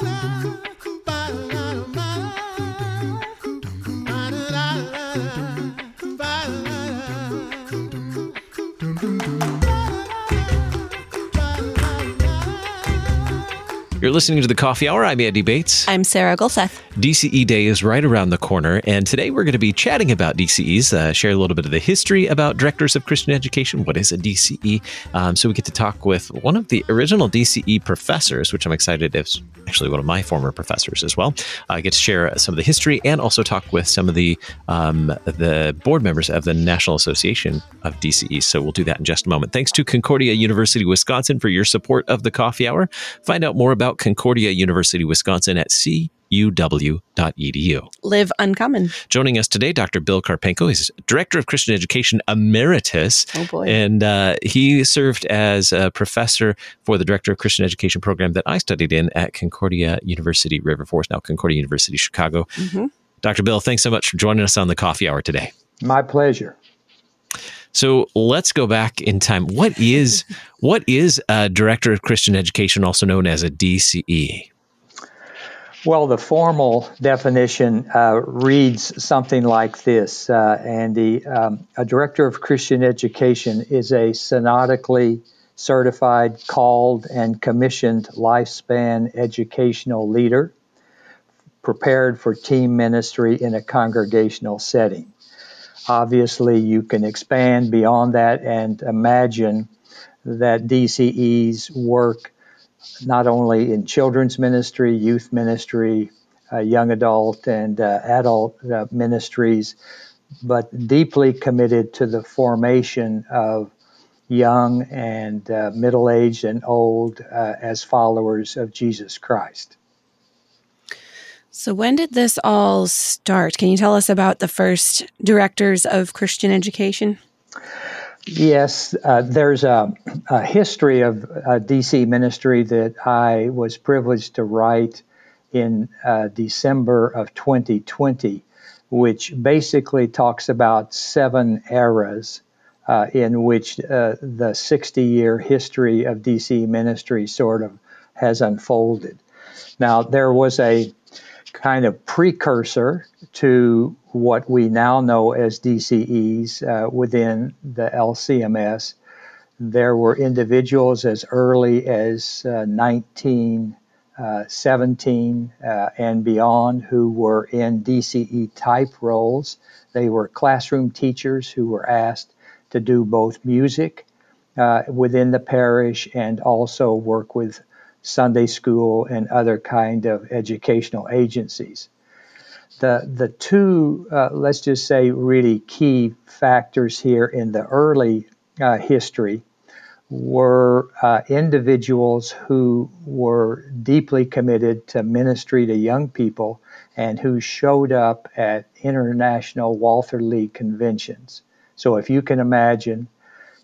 la la. You're listening to the Coffee Hour. I'm Andy Bates. I'm Sarah Gulseth. DCE Day is right around the corner, and today we're going to be chatting about DCEs, uh, share a little bit of the history about directors of Christian education. What is a DCE? Um, so we get to talk with one of the original DCE professors, which I'm excited is actually one of my former professors as well. I get to share some of the history and also talk with some of the um, the board members of the National Association of DCEs. So we'll do that in just a moment. Thanks to Concordia University Wisconsin for your support of the Coffee Hour. Find out more about Concordia University Wisconsin at C uw.edu. Live uncommon. Joining us today, Dr. Bill Karpenko. He's Director of Christian Education Emeritus. Oh, boy. And uh, he served as a professor for the Director of Christian Education program that I studied in at Concordia University River Forest, now Concordia University Chicago. Mm-hmm. Dr. Bill, thanks so much for joining us on the coffee hour today. My pleasure. So let's go back in time. What is what is a director of Christian education, also known as a DCE? Well, the formal definition uh, reads something like this, uh, Andy. Um, a director of Christian education is a synodically certified, called, and commissioned lifespan educational leader prepared for team ministry in a congregational setting. Obviously, you can expand beyond that and imagine that DCEs work not only in children's ministry, youth ministry, uh, young adult, and uh, adult uh, ministries, but deeply committed to the formation of young and uh, middle aged and old uh, as followers of Jesus Christ. So, when did this all start? Can you tell us about the first directors of Christian education? Yes, uh, there's a, a, history of uh, DC ministry that I was privileged to write in uh, December of 2020, which basically talks about seven eras uh, in which uh, the 60 year history of DC ministry sort of has unfolded. Now, there was a kind of precursor to what we now know as DCEs uh, within the LCMS. There were individuals as early as uh, 1917 uh, uh, and beyond who were in DCE type roles. They were classroom teachers who were asked to do both music uh, within the parish and also work with Sunday school, and other kind of educational agencies. The, the two, uh, let's just say, really key factors here in the early uh, history were uh, individuals who were deeply committed to ministry to young people and who showed up at international Walther League conventions. So if you can imagine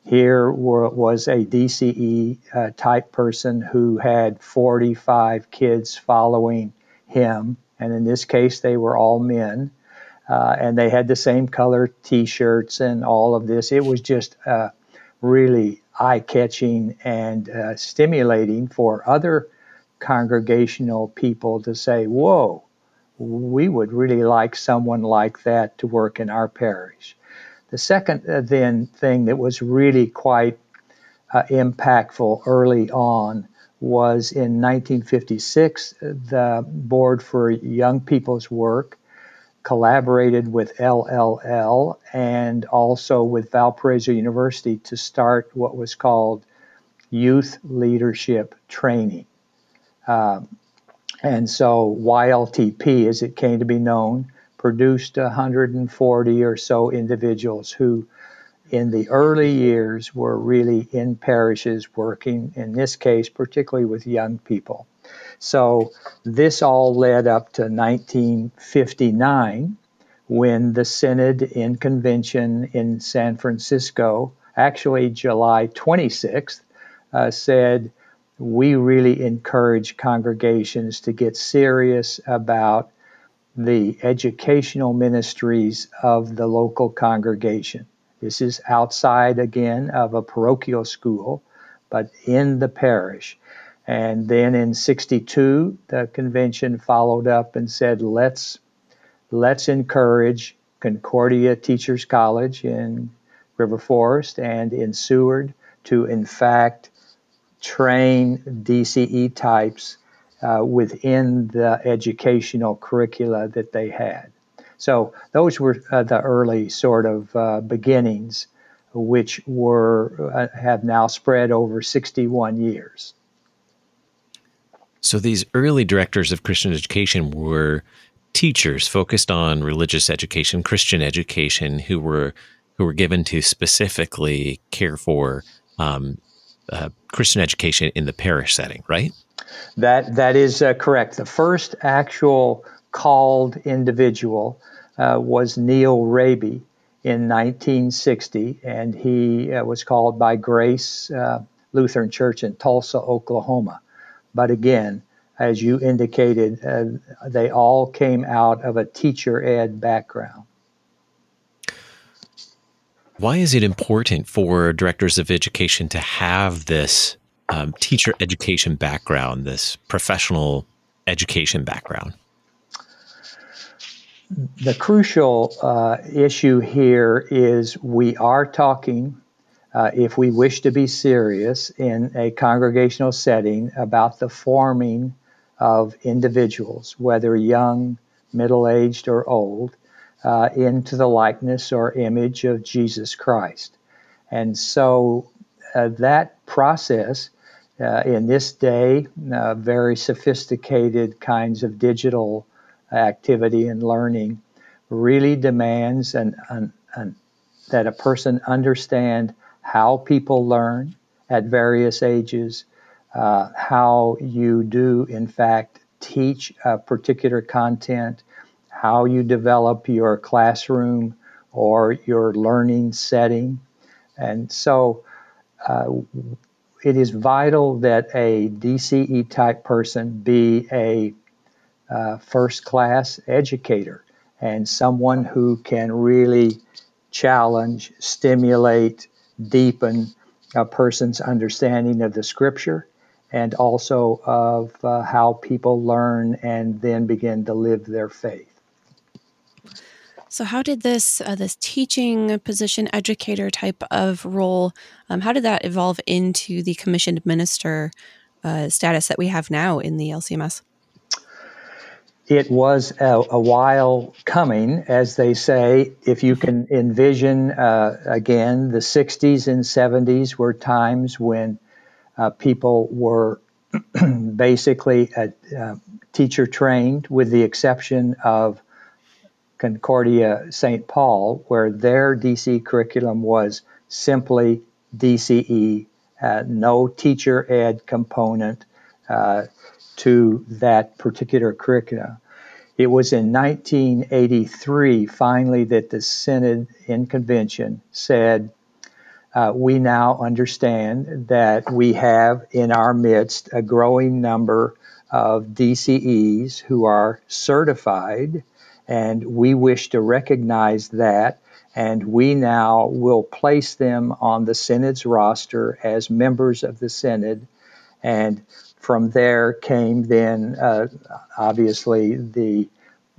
here were, was a DCE uh, type person who had 45 kids following him, and in this case, they were all men. Uh, and they had the same color T-shirts and all of this. It was just uh, really eye-catching and uh, stimulating for other congregational people to say, "Whoa, we would really like someone like that to work in our parish." The second uh, then thing that was really quite uh, impactful early on was in 1956 the Board for Young People's Work collaborated with LLL and also with Valparaiso University to start what was called Youth Leadership Training. Um, and so YLTP, as it came to be known, produced 140 or so individuals who, in the early years, were really in parishes working, in this case, particularly with young people. So this all led up to 1959 when the Synod in Convention in San Francisco, actually July 26th, uh, said, We really encourage congregations to get serious about the educational ministries of the local congregation. This is outside again of a parochial school, but in the parish. And then in 62, the convention followed up and said, let's, let's encourage Concordia Teachers College in River Forest and in Seward to, in fact, train DCE types uh, within the educational curricula that they had. So those were uh, the early sort of uh, beginnings, which were uh, have now spread over 61 years. So these early directors of Christian education were teachers focused on religious education, Christian education, who were who were given to specifically care for um, uh, Christian education in the parish setting, right? That that is uh, correct. The first actual called individual uh, was Neil Raby in 1960, and he uh, was called by Grace uh, Lutheran Church in Tulsa, Oklahoma. But again, as you indicated, uh, they all came out of a teacher ed background. Why is it important for directors of education to have this um, teacher education background, this professional education background? The crucial uh, issue here is we are talking, uh, if we wish to be serious in a congregational setting, about the forming of individuals, whether young, middle aged, or old, uh, into the likeness or image of Jesus Christ. And so uh, that process uh, in this day, uh, very sophisticated kinds of digital activity and learning really demands an, an, an, that a person understand how people learn at various ages, uh, how you do, in fact, teach a particular content, how you develop your classroom or your learning setting. And so uh, it is vital that a DCE type person be a uh, first class educator and someone who can really challenge, stimulate, deepen a person's understanding of the scripture and also of uh, how people learn and then begin to live their faith. So, how did this uh, this teaching position, educator type of role, um, how did that evolve into the commissioned minister uh, status that we have now in the LCMS? It was a, a, while coming, as they say. If you can envision, uh, again, the 60s and 70s were times when uh, people were basically a, uh, teacher trained, with the exception of Concordia St. Paul, where their DC curriculum was simply DCE, uh, no teacher ed component uh, to that particular curriculum. It was in 1983 finally that the Synod in Convention said, uh, We now understand that we have in our midst a growing number of DCEs who are certified and we wish to recognize that. And we now will place them on the Synod's roster as members of the Synod. And from there came then, uh, obviously, the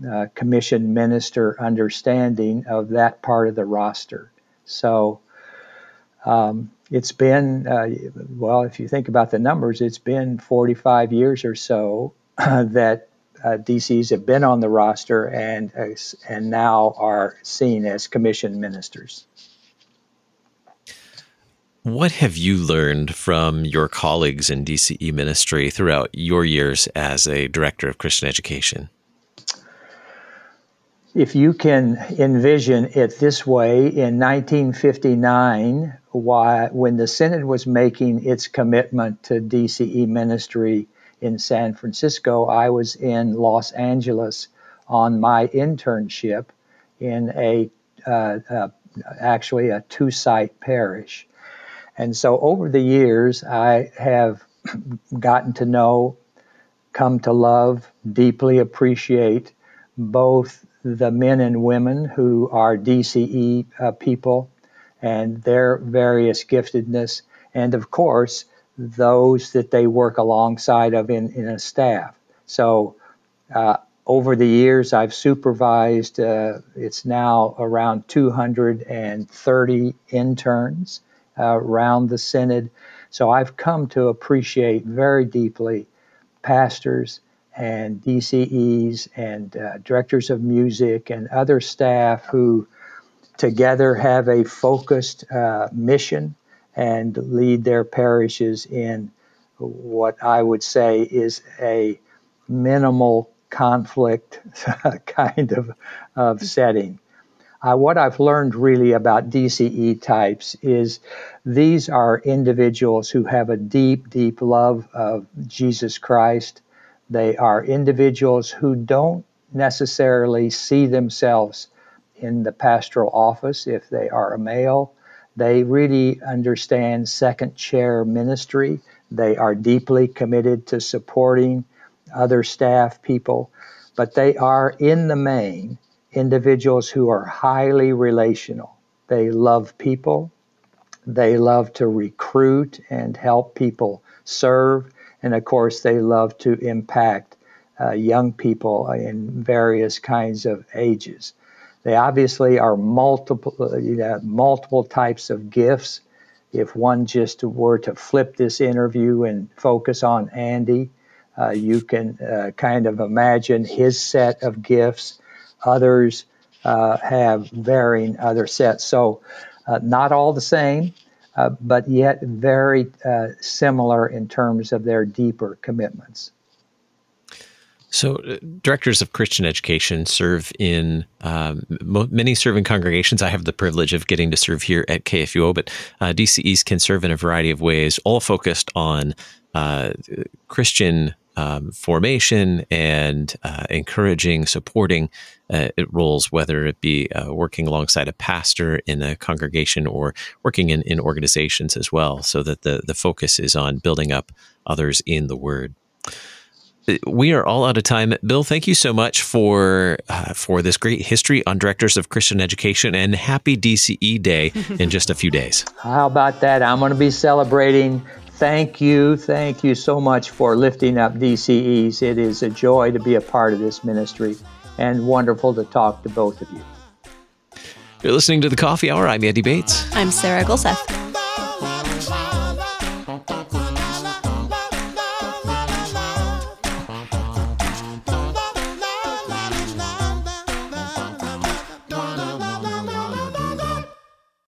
uh, commission minister understanding of that part of the roster. So um, it's been, uh, well, if you think about the numbers, it's been 45 years or so that DCs have been on the roster and uh, and now are seen as commissioned ministers. What have you learned from your colleagues in DCE ministry throughout your years as a director of Christian education? If you can envision it this way, in 1959, why, when the Synod was making its commitment to DCE ministry, in San Francisco, I was in Los Angeles on my internship in a uh, uh, actually a two site parish. And so over the years, I have gotten to know, come to love, deeply appreciate both the men and women who are DCE uh, people and their various giftedness, and of course, those that they work alongside of in, in a staff. So uh, over the years, I've supervised, uh, it's now around 230 interns uh, around the Synod. So I've come to appreciate very deeply pastors and DCEs and uh, directors of music and other staff who together have a focused uh, mission and lead their parishes in what I would say is a minimal conflict kind of, of setting. Uh, what I've learned really about DCE types is these are individuals who have a deep, deep love of Jesus Christ. They are individuals who don't necessarily see themselves in the pastoral office if they are a male. They really understand second chair ministry. They are deeply committed to supporting other staff people, but they are in the main individuals who are highly relational. They love people. They love to recruit and help people serve. And of course, they love to impact uh, young people in various kinds of ages. They obviously are multiple, uh, you know, multiple types of gifts. If one just were to flip this interview and focus on Andy, uh, you can uh, kind of imagine his set of gifts. Others uh, have varying other sets. So, uh, not all the same, uh, but yet very similar in terms of their deeper commitments. So, uh, directors of Christian education serve in um, mo- many serving congregations. I have the privilege of getting to serve here at KFUO, but uh, DCEs can serve in a variety of ways, all focused on uh, Christian um, formation and uh, encouraging, supporting uh, roles, whether it be uh, working alongside a pastor in a congregation or working in, in organizations as well, so that the, the focus is on building up others in the Word we are all out of time. Bill, thank you so much for uh, for this great history on directors of Christian education, and happy DCE Day in just a few days. How about that? I'm going to be celebrating. Thank you, thank you so much for lifting up DCEs. It is a joy to be a part of this ministry, and wonderful to talk to both of you. You're listening to the Coffee Hour. I'm Andy Bates. I'm Sarah Gulseth.